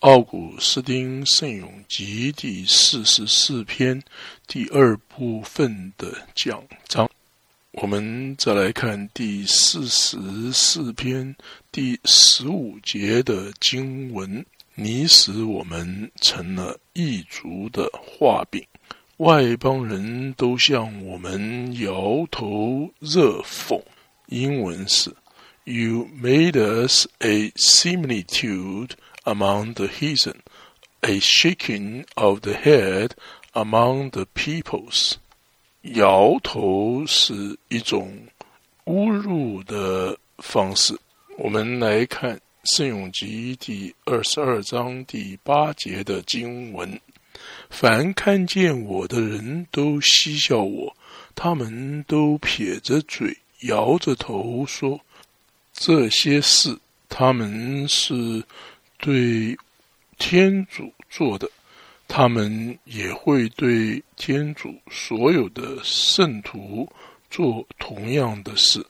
奥古斯丁圣咏集第四十四篇第二部分的讲章。我们再来看第四十四篇第十五节的经文：“你使我们成了异族的画饼，外邦人都向我们摇头热讽。”英文是：“You made us a similitude among the heathen, a shaking of the head among the peoples。”摇头是一种侮辱的方式。我们来看《圣咏集》第二十二章第八节的经文：“凡看见我的人都嬉笑我，他们都撇着嘴，摇着头说，这些事他们是对天主做的。”他们也会对天主所有的圣徒做同样的事，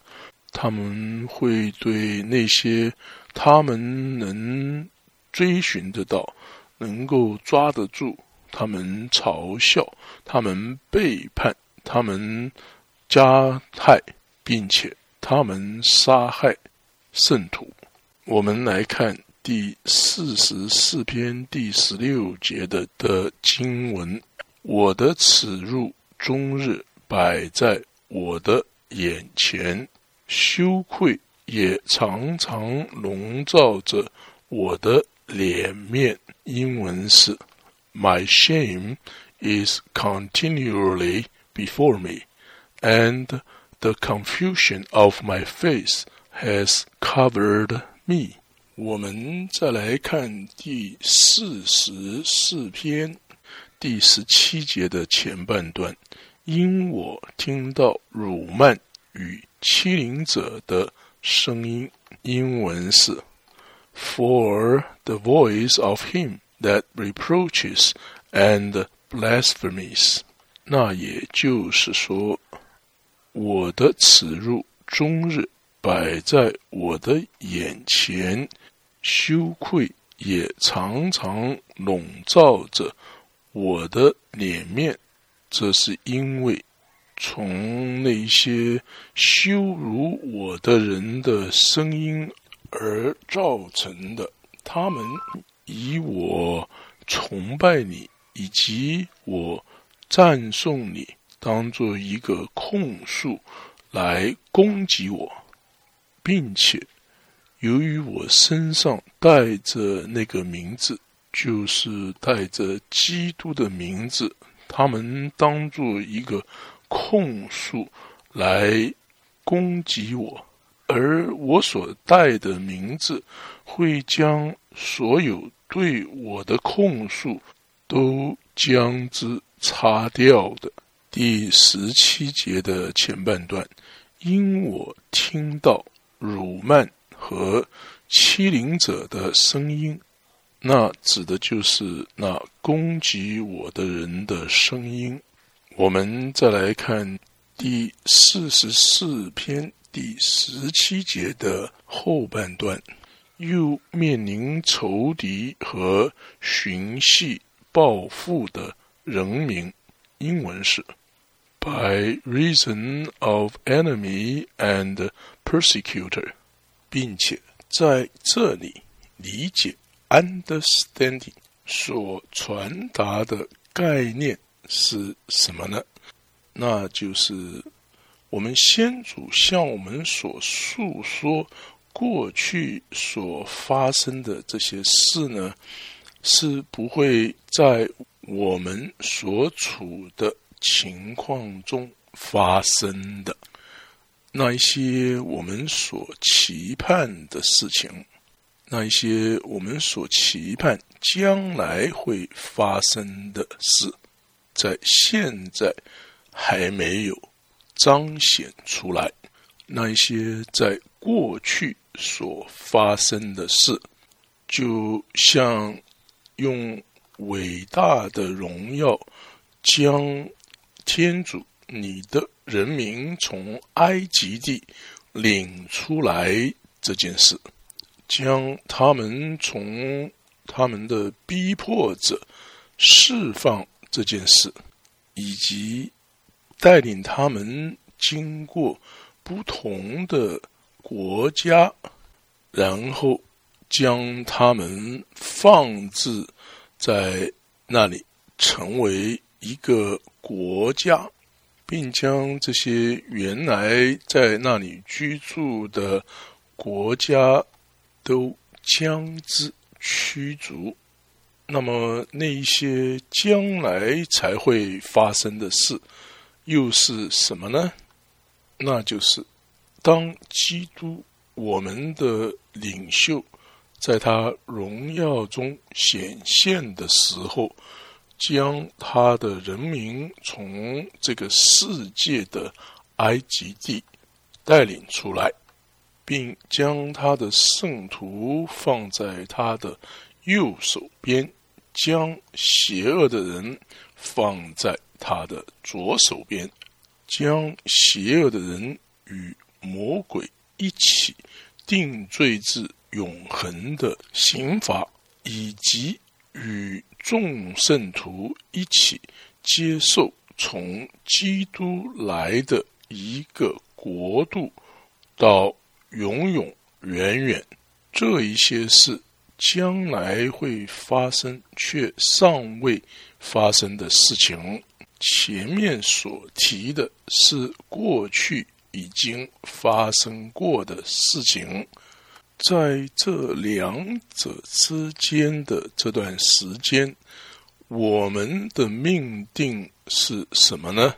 他们会对那些他们能追寻得到、能够抓得住，他们嘲笑、他们背叛、他们加害，并且他们杀害圣徒。我们来看。第四十四篇第十六节的的经文：我的耻辱终日摆在我的眼前，羞愧也常常笼罩着我的脸面。英文是：My shame is continually before me, and the confusion of my face has covered me. 我们再来看第四十四篇第十七节的前半段。因我听到辱骂与欺凌者的声音，英文是：For the voice of him that reproaches and blasphemies。那也就是说，我的耻辱终日摆在我的眼前。羞愧也常常笼罩着我的脸面，这是因为从那些羞辱我的人的声音而造成的。他们以我崇拜你以及我赞颂你当做一个控诉来攻击我，并且。由于我身上带着那个名字，就是带着基督的名字，他们当做一个控诉来攻击我，而我所带的名字会将所有对我的控诉都将之擦掉的。第十七节的前半段，因我听到辱骂。和欺凌者的声音，那指的就是那攻击我的人的声音。我们再来看第四十四篇第十七节的后半段，又面临仇敌和寻衅报复的人民。英文是：By reason of enemy and persecutor。并且在这里理解 understanding 所传达的概念是什么呢？那就是我们先祖向我们所诉说过去所发生的这些事呢，是不会在我们所处的情况中发生的。那一些我们所期盼的事情，那一些我们所期盼将来会发生的事，在现在还没有彰显出来。那一些在过去所发生的事，就像用伟大的荣耀将天主你的。人民从埃及地领出来这件事，将他们从他们的逼迫者释放这件事，以及带领他们经过不同的国家，然后将他们放置在那里，成为一个国家，并将这些原来在那里居住的国家都将之。驱逐，那么那一些将来才会发生的事，又是什么呢？那就是当基督我们的领袖在他荣耀中显现的时候，将他的人民从这个世界的埃及地带领出来。并将他的圣徒放在他的右手边，将邪恶的人放在他的左手边，将邪恶的人与魔鬼一起定罪至永恒的刑罚，以及与众圣徒一起接受从基督来的一个国度到。永永远远，这一些事将来会发生却尚未发生的事情，前面所提的是过去已经发生过的事情，在这两者之间的这段时间，我们的命定是什么呢？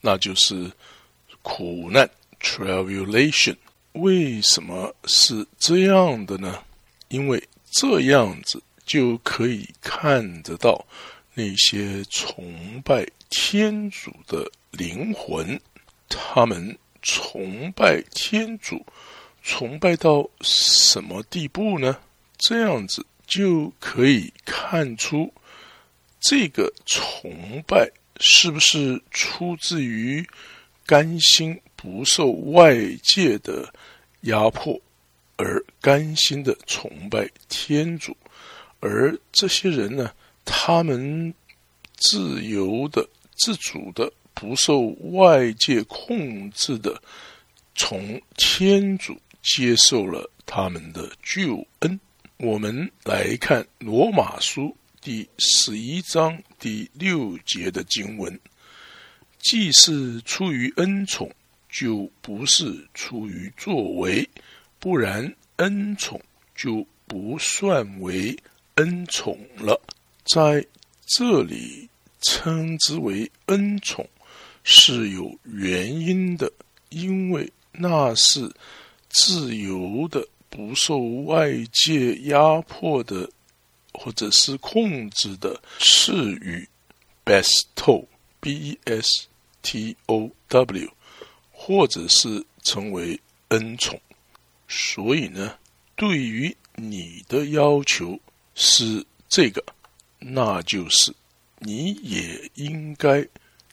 那就是苦难 （tribulation）。为什么是这样的呢？因为这样子就可以看得到那些崇拜天主的灵魂，他们崇拜天主，崇拜到什么地步呢？这样子就可以看出这个崇拜是不是出自于甘心。不受外界的压迫而甘心的崇拜天主，而这些人呢，他们自由的、自主的、不受外界控制的，从天主接受了他们的救恩。我们来看罗马书第十一章第六节的经文：既是出于恩宠。就不是出于作为，不然恩宠就不算为恩宠了。在这里称之为恩宠是有原因的，因为那是自由的、不受外界压迫的，或者是控制的赐予 （bestow，b e s t o w）。或者是成为恩宠，所以呢，对于你的要求是这个，那就是你也应该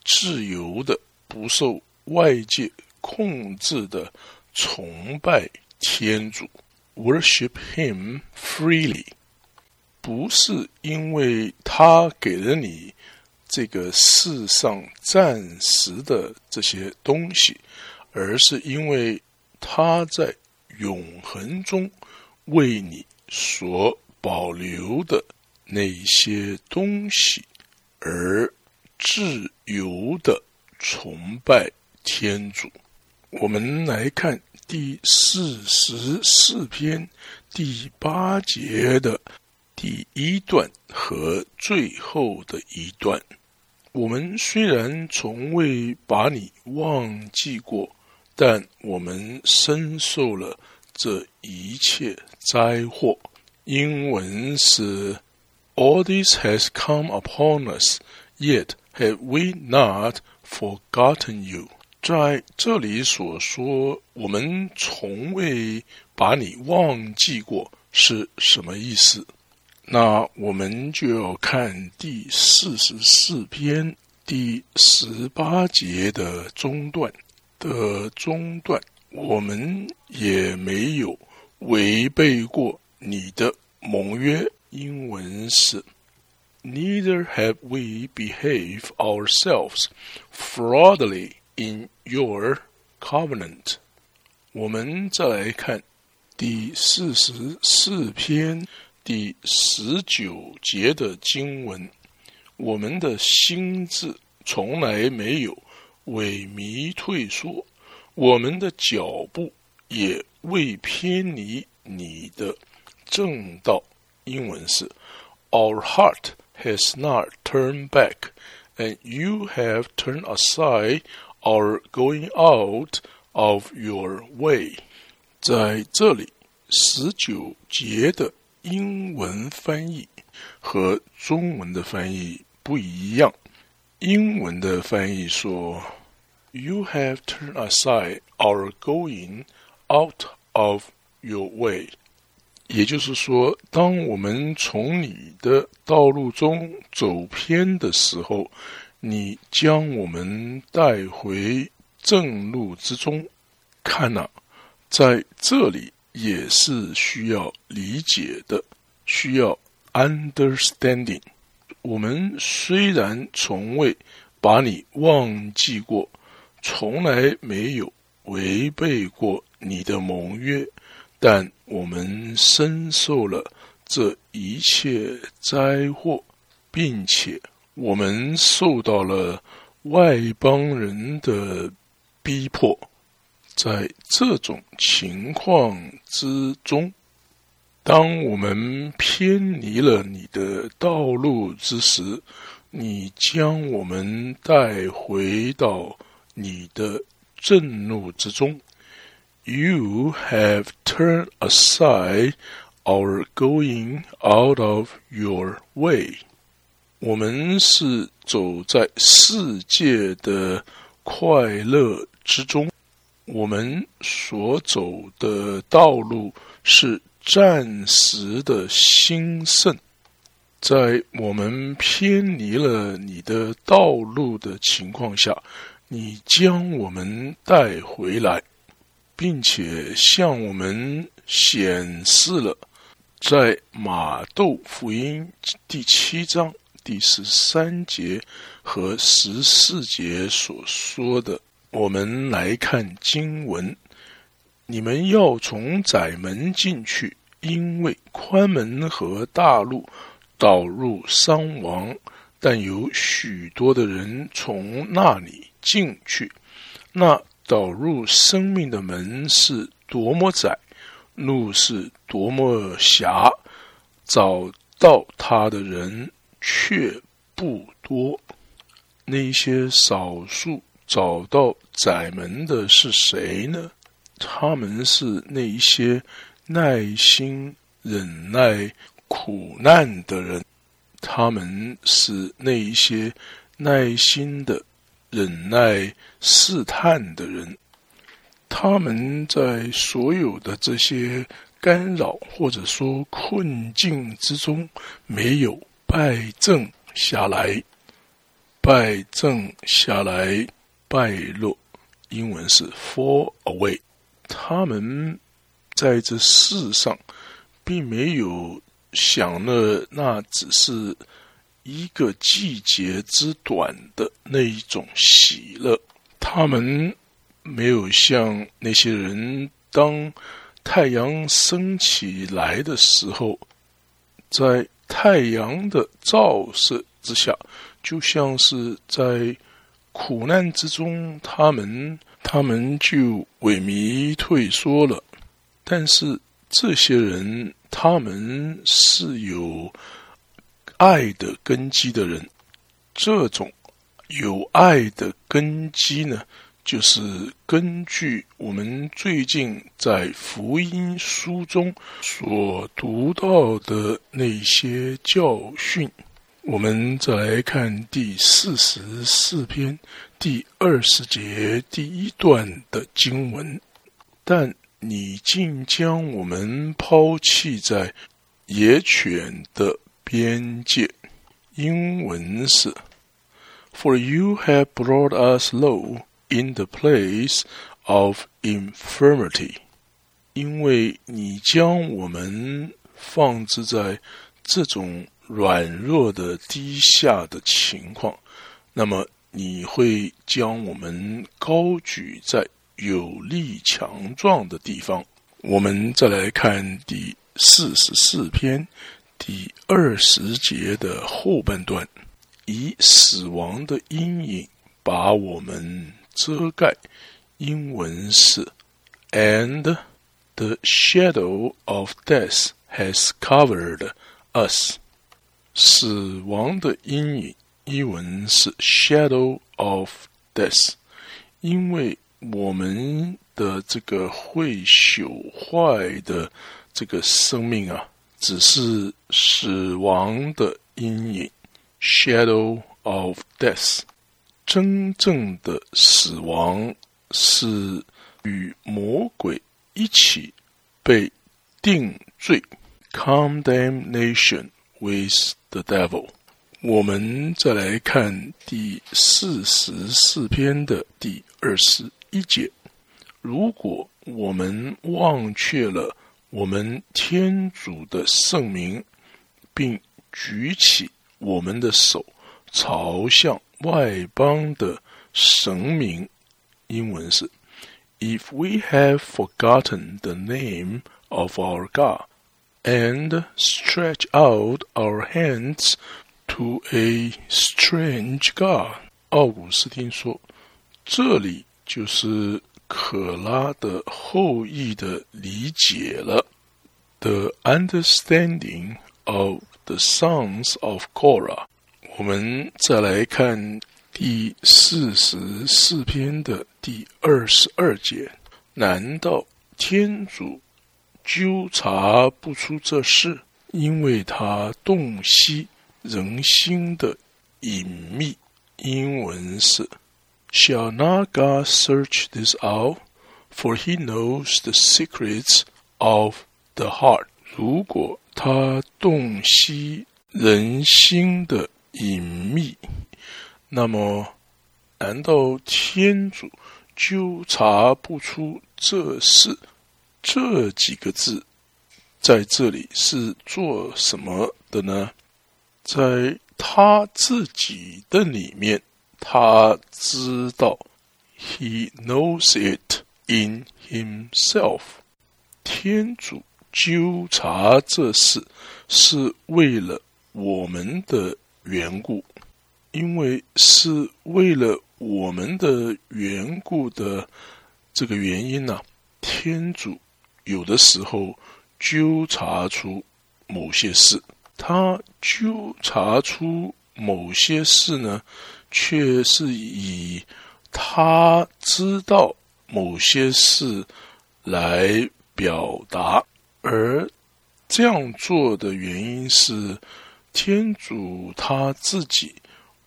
自由的、不受外界控制的崇拜天主，worship Him freely，不是因为他给了你这个世上暂时的这些东西。而是因为他在永恒中为你所保留的那些东西而自由的崇拜天主。我们来看第四十四篇第八节的第一段和最后的一段。我们虽然从未把你忘记过。但我们深受了这一切灾祸。英文是 "All this has come upon us, yet have we not forgotten you." 在这里所说，我们从未把你忘记过，是什么意思？那我们就要看第四十四篇第十八节的中段。的中段，我们也没有违背过你的盟约，英文是 Neither have we behaved ourselves fraudulently in your covenant。我们再来看第四十四篇第十九节的经文。我们的心智从来没有萎靡退缩，我们的脚步也未偏离你的正道。英文是：Our heart has not turned back, and you have turned aside our going out of your way。在这里，十九节的英文翻译和中文的翻译。不一样。英文的翻译说：“You have turned aside our going out of your way。”也就是说，当我们从你的道路中走偏的时候，你将我们带回正路之中。看呐，在这里也是需要理解的，需要 understanding。我们虽然从未把你忘记过，从来没有违背过你的盟约，但我们深受了这一切灾祸，并且我们受到了外邦人的逼迫。在这种情况之中。当我们偏离了你的道路之时，你将我们带回到你的正路之中。You have turned aside our going out of your way。我们是走在世界的快乐之中，我们所走的道路是。暂时的兴盛，在我们偏离了你的道路的情况下，你将我们带回来，并且向我们显示了，在马窦福音第七章第十三节和十四节所说的。我们来看经文。你们要从窄门进去，因为宽门和大路导入伤亡，但有许多的人从那里进去。那导入生命的门是多么窄，路是多么狭，找到他的人却不多。那些少数找到窄门的是谁呢？他们是那一些耐心忍耐苦难的人，他们是那一些耐心的忍耐试探的人，他们在所有的这些干扰或者说困境之中，没有败正下来，败正下来败落，英文是 fall away。他们在这世上，并没有享乐，那只是一个季节之短的那一种喜乐。他们没有像那些人，当太阳升起来的时候，在太阳的照射之下，就像是在苦难之中，他们。他们就萎靡退缩了，但是这些人，他们是有爱的根基的人。这种有爱的根基呢，就是根据我们最近在福音书中所读到的那些教训。我们再来看第四十四篇。第二十节第一段的经文，但你竟将我们抛弃在野犬的边界。英文是：For you have brought us low in the place of infirmity。因为你将我们放置在这种软弱的低下的情况，那么你会将我们高举在有力强壮的地方。我们再来看第四十四篇第二十节的后半段，以死亡的阴影把我们遮盖。英文是 And the shadow of death has covered us。死亡的阴影，英文是 shadow of death，因为我们的这个会朽坏的这个生命啊，只是死亡的阴影，shadow of death。真正的死亡是与魔鬼一起被定罪，condemnation with the devil。我们再来看第四十四篇的第二十一节。如果我们忘却了我们天主的圣名，并举起我们的手朝向外邦的神明，英文是：If we have forgotten the name of our God and stretch out our hands to a strange God，奥古斯丁说，这里就是。可拉的后裔的理解了，the understanding of the sons of Korah。 我们再来看第四十四篇的第二十二节：难道天主纠察不出这事？因为他洞悉人心的隐秘。英文是。Shall not God search this out? For He knows the secrets of the heart. 如果他洞悉人心的隐秘，那么难道天主纠察不出这事？这几个字在这里是做什么的呢？在他自己的里面。他知道，He knows it in himself。天主纠察这事是为了我们的缘故，因为是为了我们的缘故的这个原因呢。天主有的时候纠察出某些事，他纠察出某些事呢。却是以他知道某些事来表达，而这样做的原因是天主他自己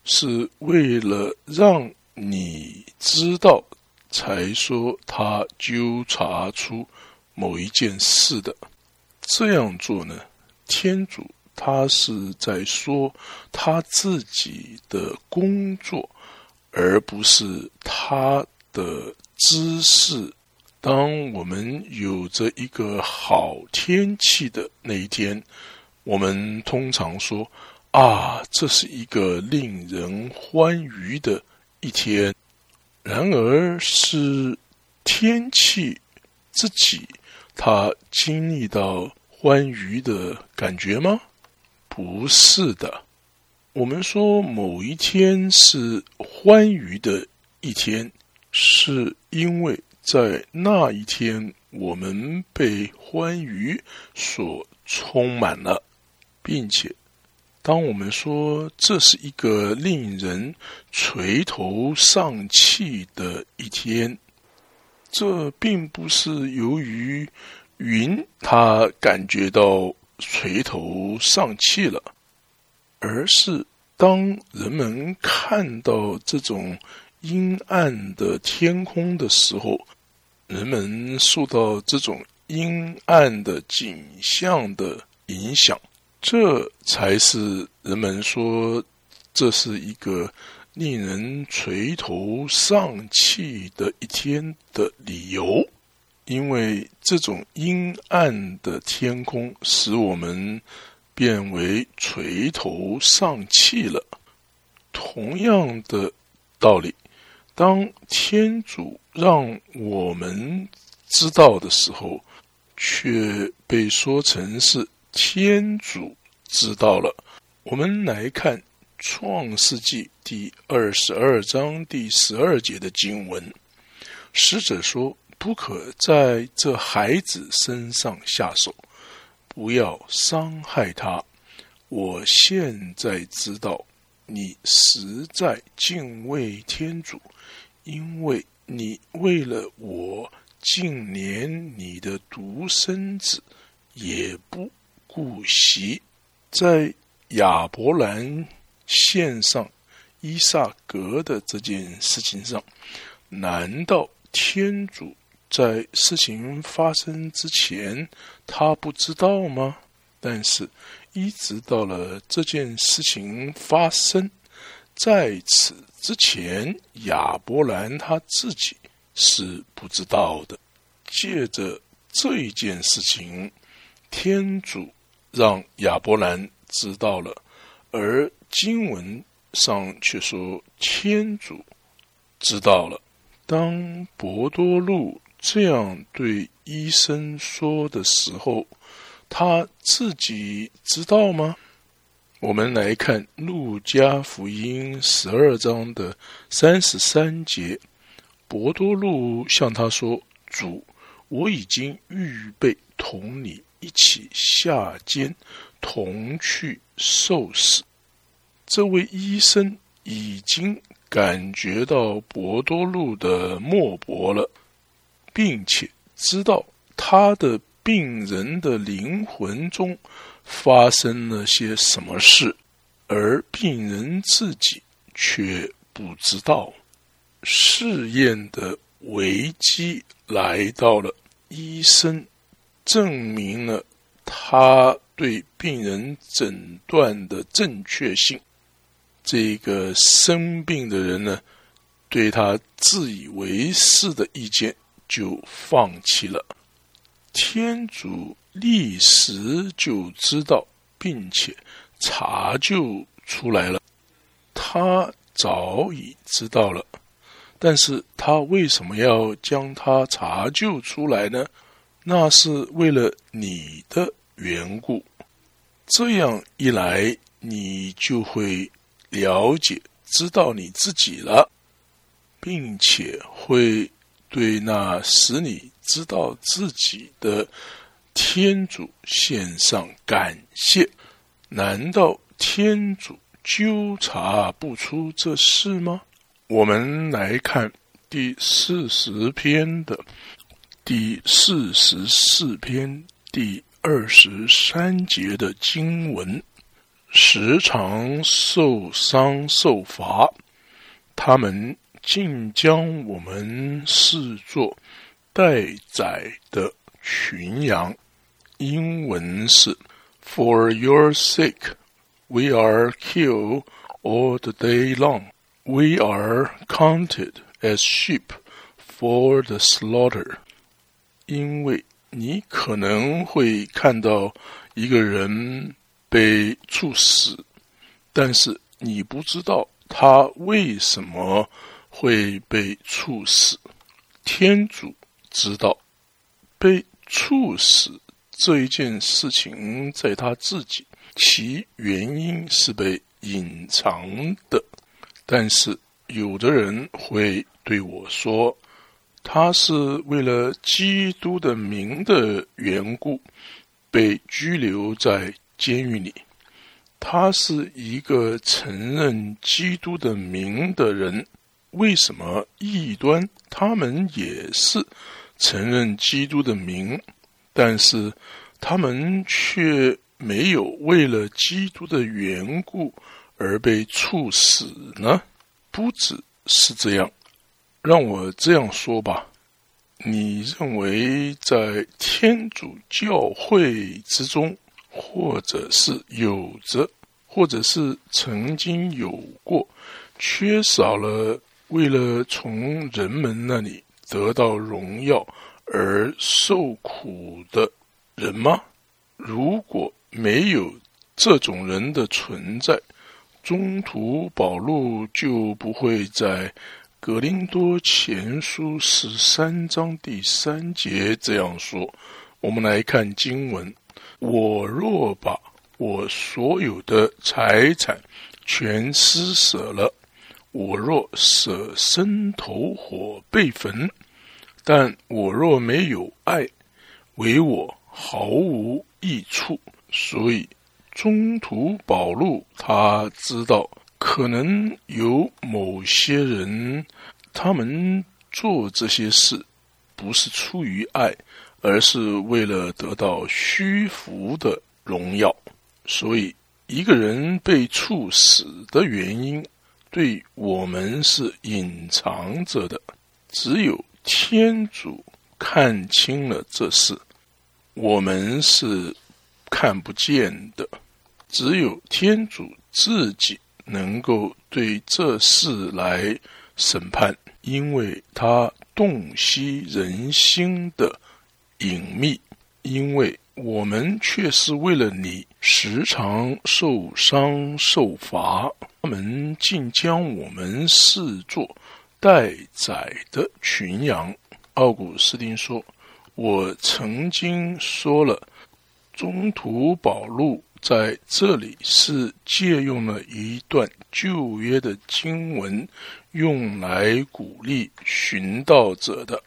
是为了让你知道，才说他纠察出某一件事的。这样做呢，天主。他是在说他自己的工作，而不是他的知识。当我们有着一个好天气的那一天，我们通常说：“啊，这是一个令人欢愉的一天。”然而，是天气自己他经历到欢愉的感觉吗？不是的，我们说某一天是欢愉的一天，是因为在那一天我们被欢愉所充满了，并且当我们说这是一个令人垂头丧气的一天，这并不是由于云他感觉到。垂头丧气了，而是当人们看到这种阴暗的天空的时候，人们受到这种阴暗的景象的影响，这才是人们说这是一个令人垂头丧气的一天的理由。因为这种阴暗的天空，使我们变为垂头丧气了。同样的道理，当天主让我们知道的时候，却被说成是天主知道了。我们来看《创世纪》第二十二章第十二节的经文，使者说：“不可在这孩子身上下手，不要伤害他。我现在知道你实在敬畏天主，因为你为了我，竟连你的独生子也不顾惜，在。”亚伯兰献上伊萨格的这件事情上，难道天主在事情发生之前他不知道吗？但是，一直到了这件事情发生，在此之前，亚伯兰他自己是不知道的。借着这一件事情，天主让亚伯兰。知道了，而经文上却说天主知道了。当博多禄这样对医生说的时候，他自己知道吗？我们来看《路加福音》十二章的三十三节，博多禄向他说：“主，我已经预备同你一起下监。”同去受死。这位医生已经感觉到博多禄的脉搏了，并且知道他的病人的灵魂中发生了些什么事，而病人自己却不知道。试验的危机来到了，医生证明了他。对病人诊断的正确性，这个生病的人呢，对他自以为是的意见就放弃了。天主立时就知道，并且查究出来了。他早已知道了，但是他为什么要将他查究出来呢？那是为了你的。缘故，这样一来，你就会了解、知道你自己了，并且会对那使你知道自己的天主献上感谢。难道天主纠察不出这事吗？我们来看第四十篇的第四十四篇第。二十三节的经文，时常受伤受罚，他们竟将我们视作待宰的群羊。英文是：For your sake, we are killed all the day long. We are counted as sheep for the slaughter. 因为你可能会看到一个人被处死，但是你不知道他为什么会被处死。天主知道，被处死这一件事情在他自己，其原因是被隐藏的。但是有的人会对我说。他是为了基督的名的缘故被拘留在监狱里。他是一个承认基督的名的人。为什么异端他们也是承认基督的名，但是他们却没有为了基督的缘故而被处死呢？不只是这样。让我这样说吧，你认为在天主教会之中，或者是有着，或者是曾经有过，缺少了为了从人们那里得到荣耀而受苦的人吗？如果没有这种人的存在，中途保禄就不会在格林多前书十三章第三节这样说。我们来看经文：我若把我所有的财产全施舍了，我若舍身投火被焚，但我若没有爱，为我毫无益处。所以中途保路，他知道可能有某些人，他们做这些事不是出于爱。而是为了得到虚浮的荣耀，所以一个人被处死的原因，对我们是隐藏着的。只有天主看清了这事，我们是看不见的。只有天主自己能够对这事来审判，因为他洞悉人心的。隐秘，因为我们却是为了你时常受伤受罚，他们竟将我们视作待宰的群羊。奥古斯丁说：“我曾经说了，中途保路在这里是借用了一段旧约的经文，用来鼓励寻道者的。”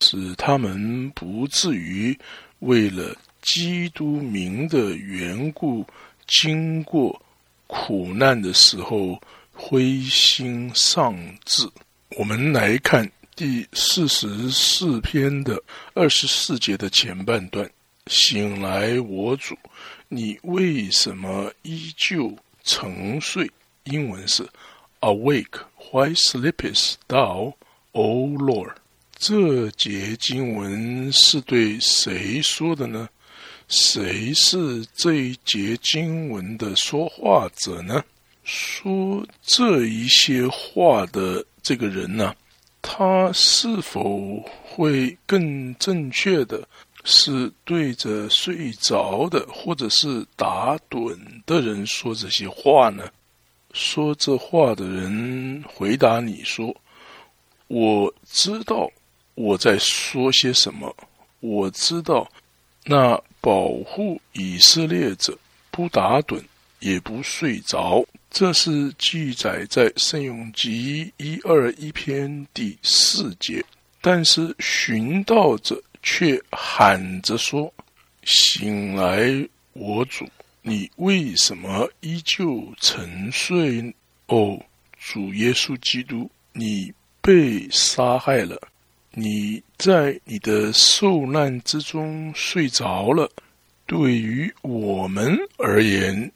使他们不至于为了基督名的缘故，经过苦难的时候灰心丧志。我们来看第四十四篇的二十四节的前半段：“醒来，我主，你为什么依旧沉睡？”英文是 “Awake, why sleepest thou, O Lord？” 这节经文是对谁说的呢？谁是这一节经文的说话者呢？说这一些话的这个人呢？他是否会更正确的是对着睡着的或者是打盹的人说这些话呢？说这话的人回答你说：“我知道。”我在说些什么？我知道，那保护以色列者不打盹也不睡着，这是记载在圣咏集一二一篇第四节。但是寻道者却喊着说：“醒来，我主，你为什么依旧沉睡？哦，主耶稣基督，你被杀害了。”你在你的受难之中睡着了。对于我们而言，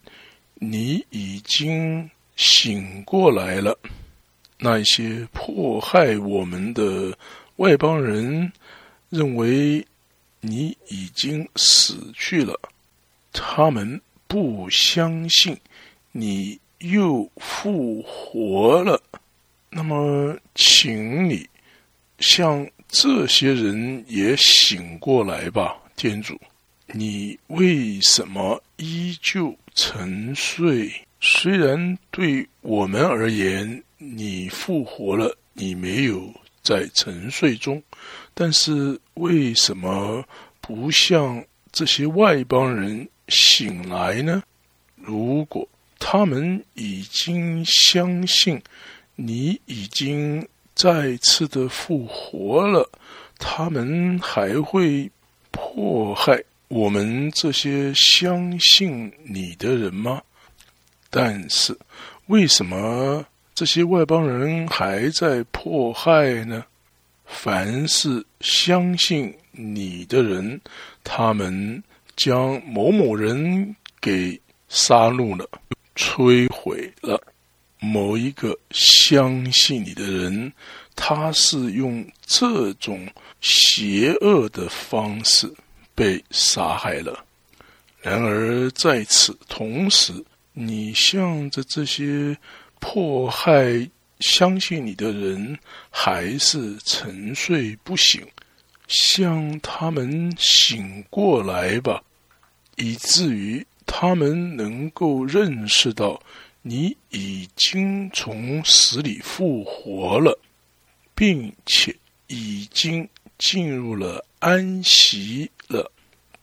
你已经醒过来了。那些迫害我们的外邦人认为你已经死去了，他们不相信你又复活了。那么，请你。像这些人也醒过来吧，天主，你为什么依旧沉睡？虽然对我们而言，你复活了，你没有在沉睡中，但是为什么不像这些外邦人醒来呢？如果他们已经相信你已经。再次的复活了，他们还会迫害我们这些相信你的人吗？但是，为什么这些外邦人还在迫害呢？凡是相信你的人，他们将某某人给杀戮了，摧毁了。某一个相信你的人，他是用这种邪恶的方式被杀害了。然而在此同时，你向着这些迫害相信你的人，还是沉睡不醒，向他们醒过来吧，以至于。他们能够认识到你已经从死里复活了，并且已经进入了安息了。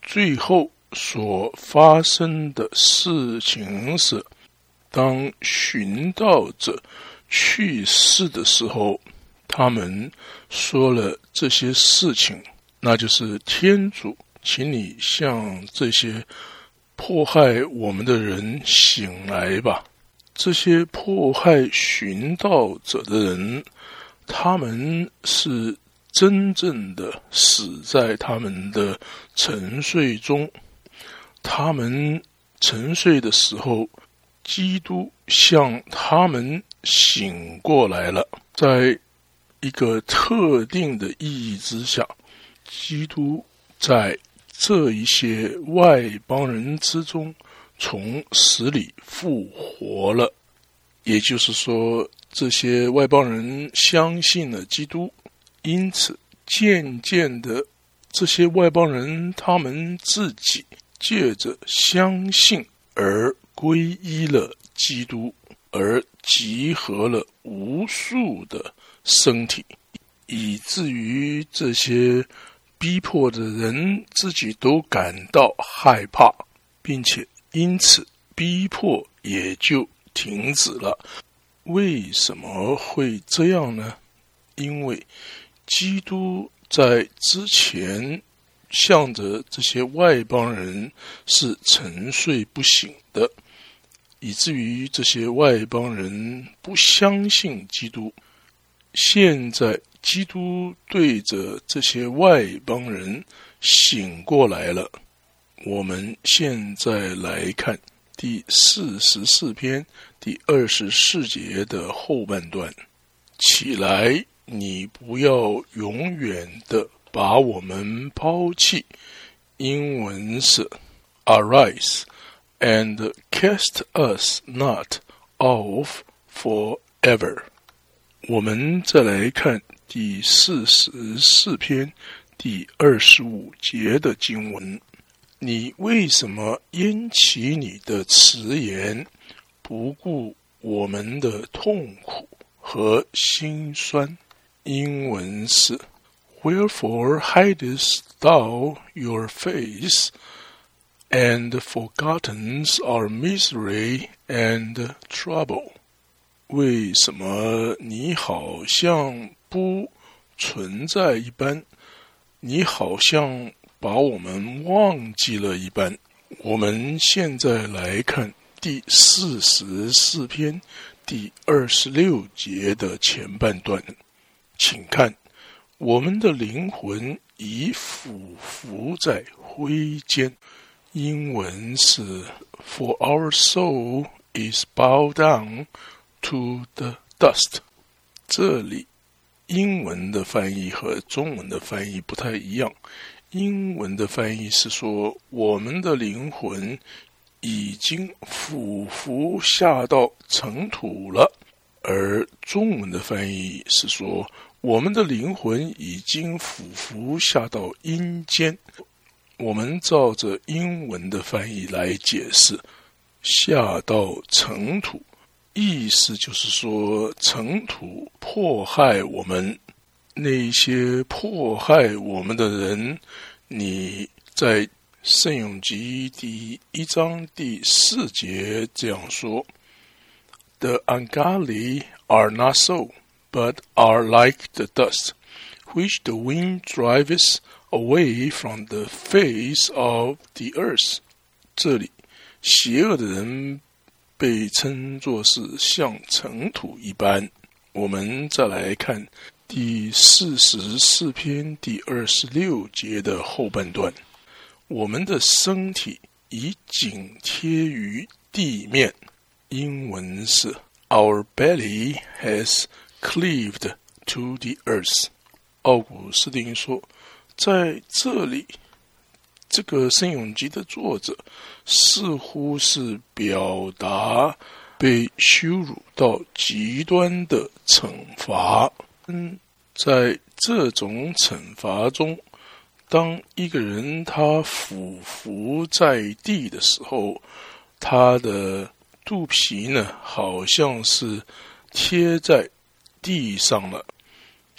最后所发生的事情是，当寻道者去世的时候，他们说了这些事情，那就是天主，请你向这些。迫害我们的人醒来吧！这些迫害寻道者的人，他们是真正的死在他们的沉睡中。他们沉睡的时候，基督向他们醒过来了。在一个特定的意义之下，基督在。这一些外邦人之中，从死里复活了，也就是说，这些外邦人相信了基督，因此渐渐的，这些外邦人他们自己借着相信而皈依了基督，而集合了无数的身体，以至于这些。逼迫的人自己都感到害怕，并且因此逼迫也就停止了。为什么会这样呢？因为基督在之前向着这些外邦人是沉睡不醒的，以至于这些外邦人不相信基督。现在。基督对着这些外邦人醒过来了。我们现在来看第四十四篇第二十四节的后半段：“起来，你不要永远的把我们抛弃。”英文是 “Arise and cast us not off forever。”我们再来看。第四十四篇第二十五节的经文：你为什么因起你的辞言，不顾我们的痛苦和心酸？英文是：Wherefore hidest thou your face, and forgotten our misery and trouble？为什么你好像？不存在一般，你好像把我们忘记了一般。我们现在来看第四十四篇第二十六节的前半段，请看：我们的灵魂已俯伏在灰间。英文是：For our soul is bowed down to the dust。这里。英文的翻译和中文的翻译不太一样。英文的翻译是说，我们的灵魂已经俯伏下到尘土了；而中文的翻译是说，我们的灵魂已经俯伏下到阴间。我们照着英文的翻译来解释，下到尘土。意思就是说，尘土迫害我们，那些迫害我们的人，你在圣咏集第一章第四节这样说：“The ungodly are not so, but are like the dust, which the wind drives away from the face of the earth。”这里，邪恶的人。被称作是像尘土一般。我们再来看第四十四篇第二十六节的后半段：我们的身体已紧贴于地面。英文是：Our belly has cleaved to the earth。奥古斯丁说，在这里。这个《圣咏集》的作者似乎是表达被羞辱到极端的惩罚。嗯，在这种惩罚中，当一个人他俯伏在地的时候，他的肚皮呢，好像是贴在地上了。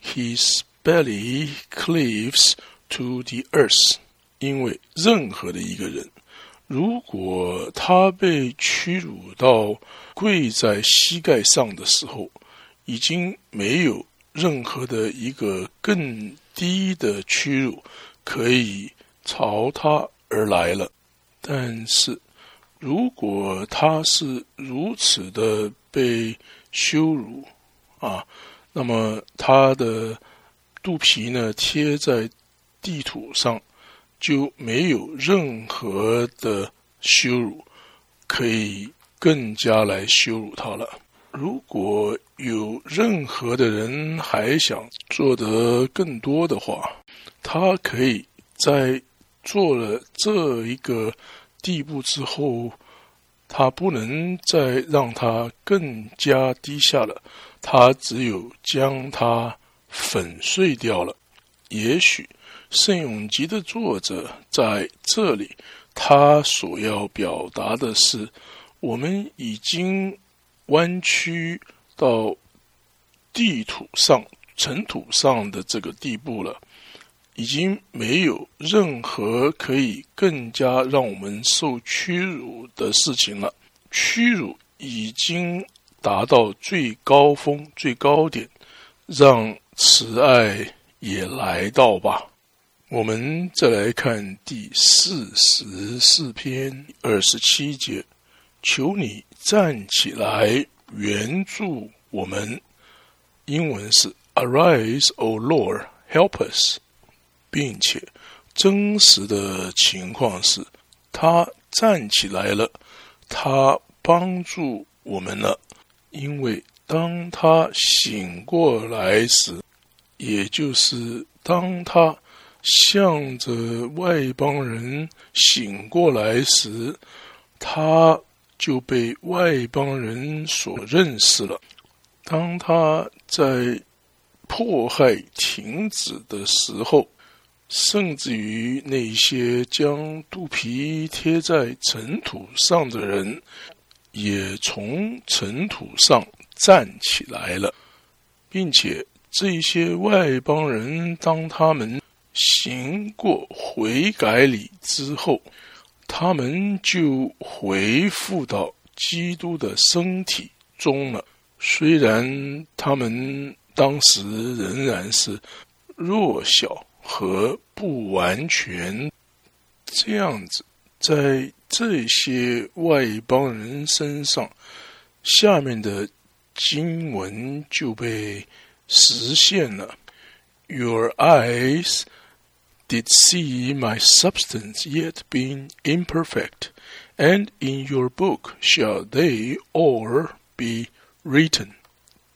His belly cleaves to the earth。因为任何的一个人，如果他被屈辱到跪在膝盖上的时候，已经没有任何的一个更低的屈辱可以朝他而来了。但是，如果他是如此的被羞辱啊，那么他的肚皮呢贴在地土上。就没有任何的羞辱可以更加来羞辱他了。如果有任何的人还想做得更多的话，他可以在做了这一个地步之后，他不能再让他更加低下了，他只有将他粉碎掉了。也许。圣永集的作者在这里，他所要表达的是，我们已经弯曲到地土上、尘土上的这个地步了，已经没有任何可以更加让我们受屈辱的事情了。屈辱已经达到最高峰、最高点，让慈爱也来到吧。我们再来看第四十四篇二十七节，求你站起来援助我们。英文是 “Arise, O Lord, help us”，并且真实的情况是，他站起来了，他帮助我们了。因为当他醒过来时，也就是当他。向着外邦人醒过来时，他就被外邦人所认识了。当他在迫害停止的时候，甚至于那些将肚皮贴在尘土上的人，也从尘土上站起来了，并且这些外邦人当他们。行过悔改礼之后，他们就回复到基督的身体中了。虽然他们当时仍然是弱小和不完全，这样子，在这些外邦人身上，下面的经文就被实现了。Your eyes. did see my substance yet being imperfect, and in your book shall they all be written。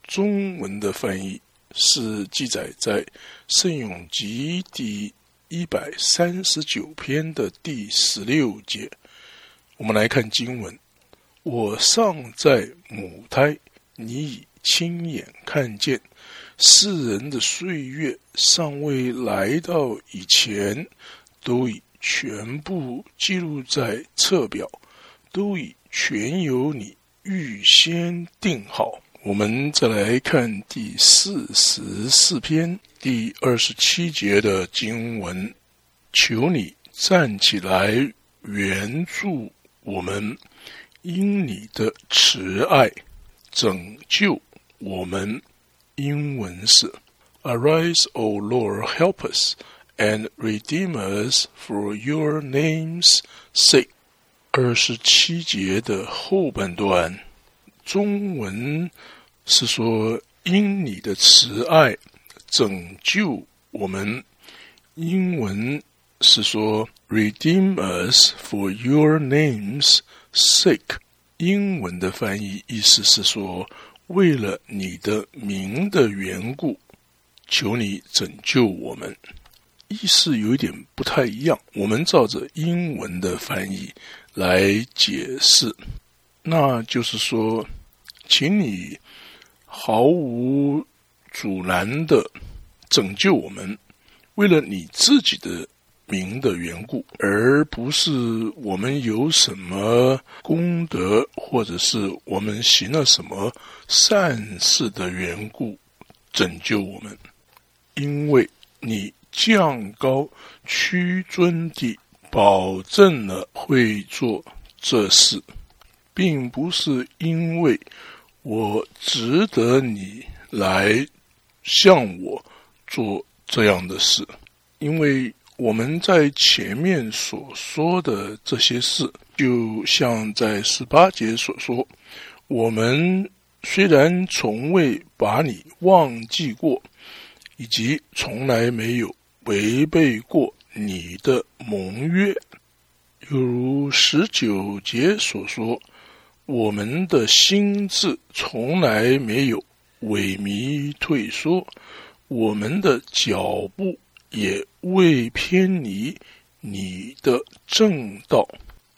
中文的翻译是记载在《圣咏集》第一百三十九篇的第十六节。我们来看经文：我尚在母胎，你已亲眼看见。世人的岁月尚未来到以前，都已全部记录在册表，都已全由你预先定好。我们再来看第四十四篇第二十七节的经文：求你站起来援助我们，因你的慈爱拯救我们。英文是 "Arise, O Lord, help us and redeem us for Your name's sake." 二十七节的后半段，中文是说因你的慈爱拯救我们，英文是说 "Redeem us for Your name's sake." 英文的翻译意思是说。为了你的名的缘故，求你拯救我们。意思有点不太一样。我们照着英文的翻译来解释，那就是说，请你毫无阻拦的拯救我们。为了你自己的名的缘故，而不是我们有什么功德，或者是我们行了什么善事的缘故拯救我们。因为你降高屈尊地，保证了会做这事，并不是因为我值得你来向我做这样的事，因为。我们在前面所说的这些事，就像在十八节所说，我们虽然从未把你忘记过，以及从来没有违背过你的盟约，犹如十九节所说，我们的心智从来没有萎靡退缩，我们的脚步。也未偏离你的正道，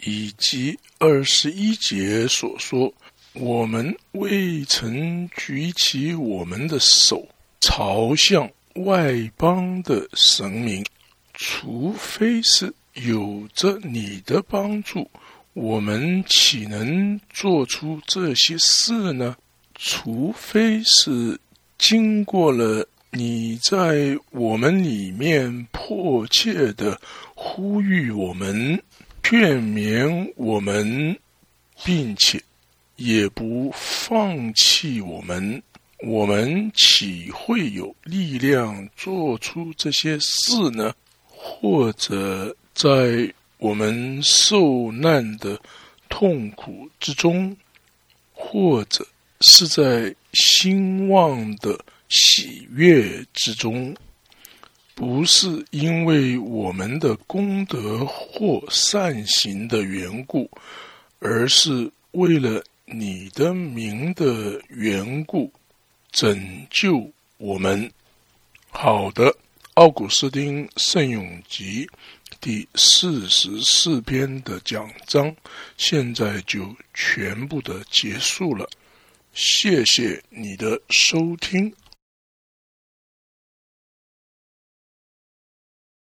以及二十一节所说，我们未曾举起我们的手朝向外邦的神明，除非是有着你的帮助，我们岂能做出这些事呢？除非是经过了。你在我们里面迫切的呼吁我们、劝勉我们，并且也不放弃我们，我们岂会有力量做出这些事呢？或者在我们受难的痛苦之中，或者是在兴旺的。喜悦之中，不是因为我们的功德或善行的缘故，而是为了你的名的缘故，拯救我们。好的，《奥古斯丁圣咏集》第四十四篇的讲章，现在就全部的结束了。谢谢你的收听。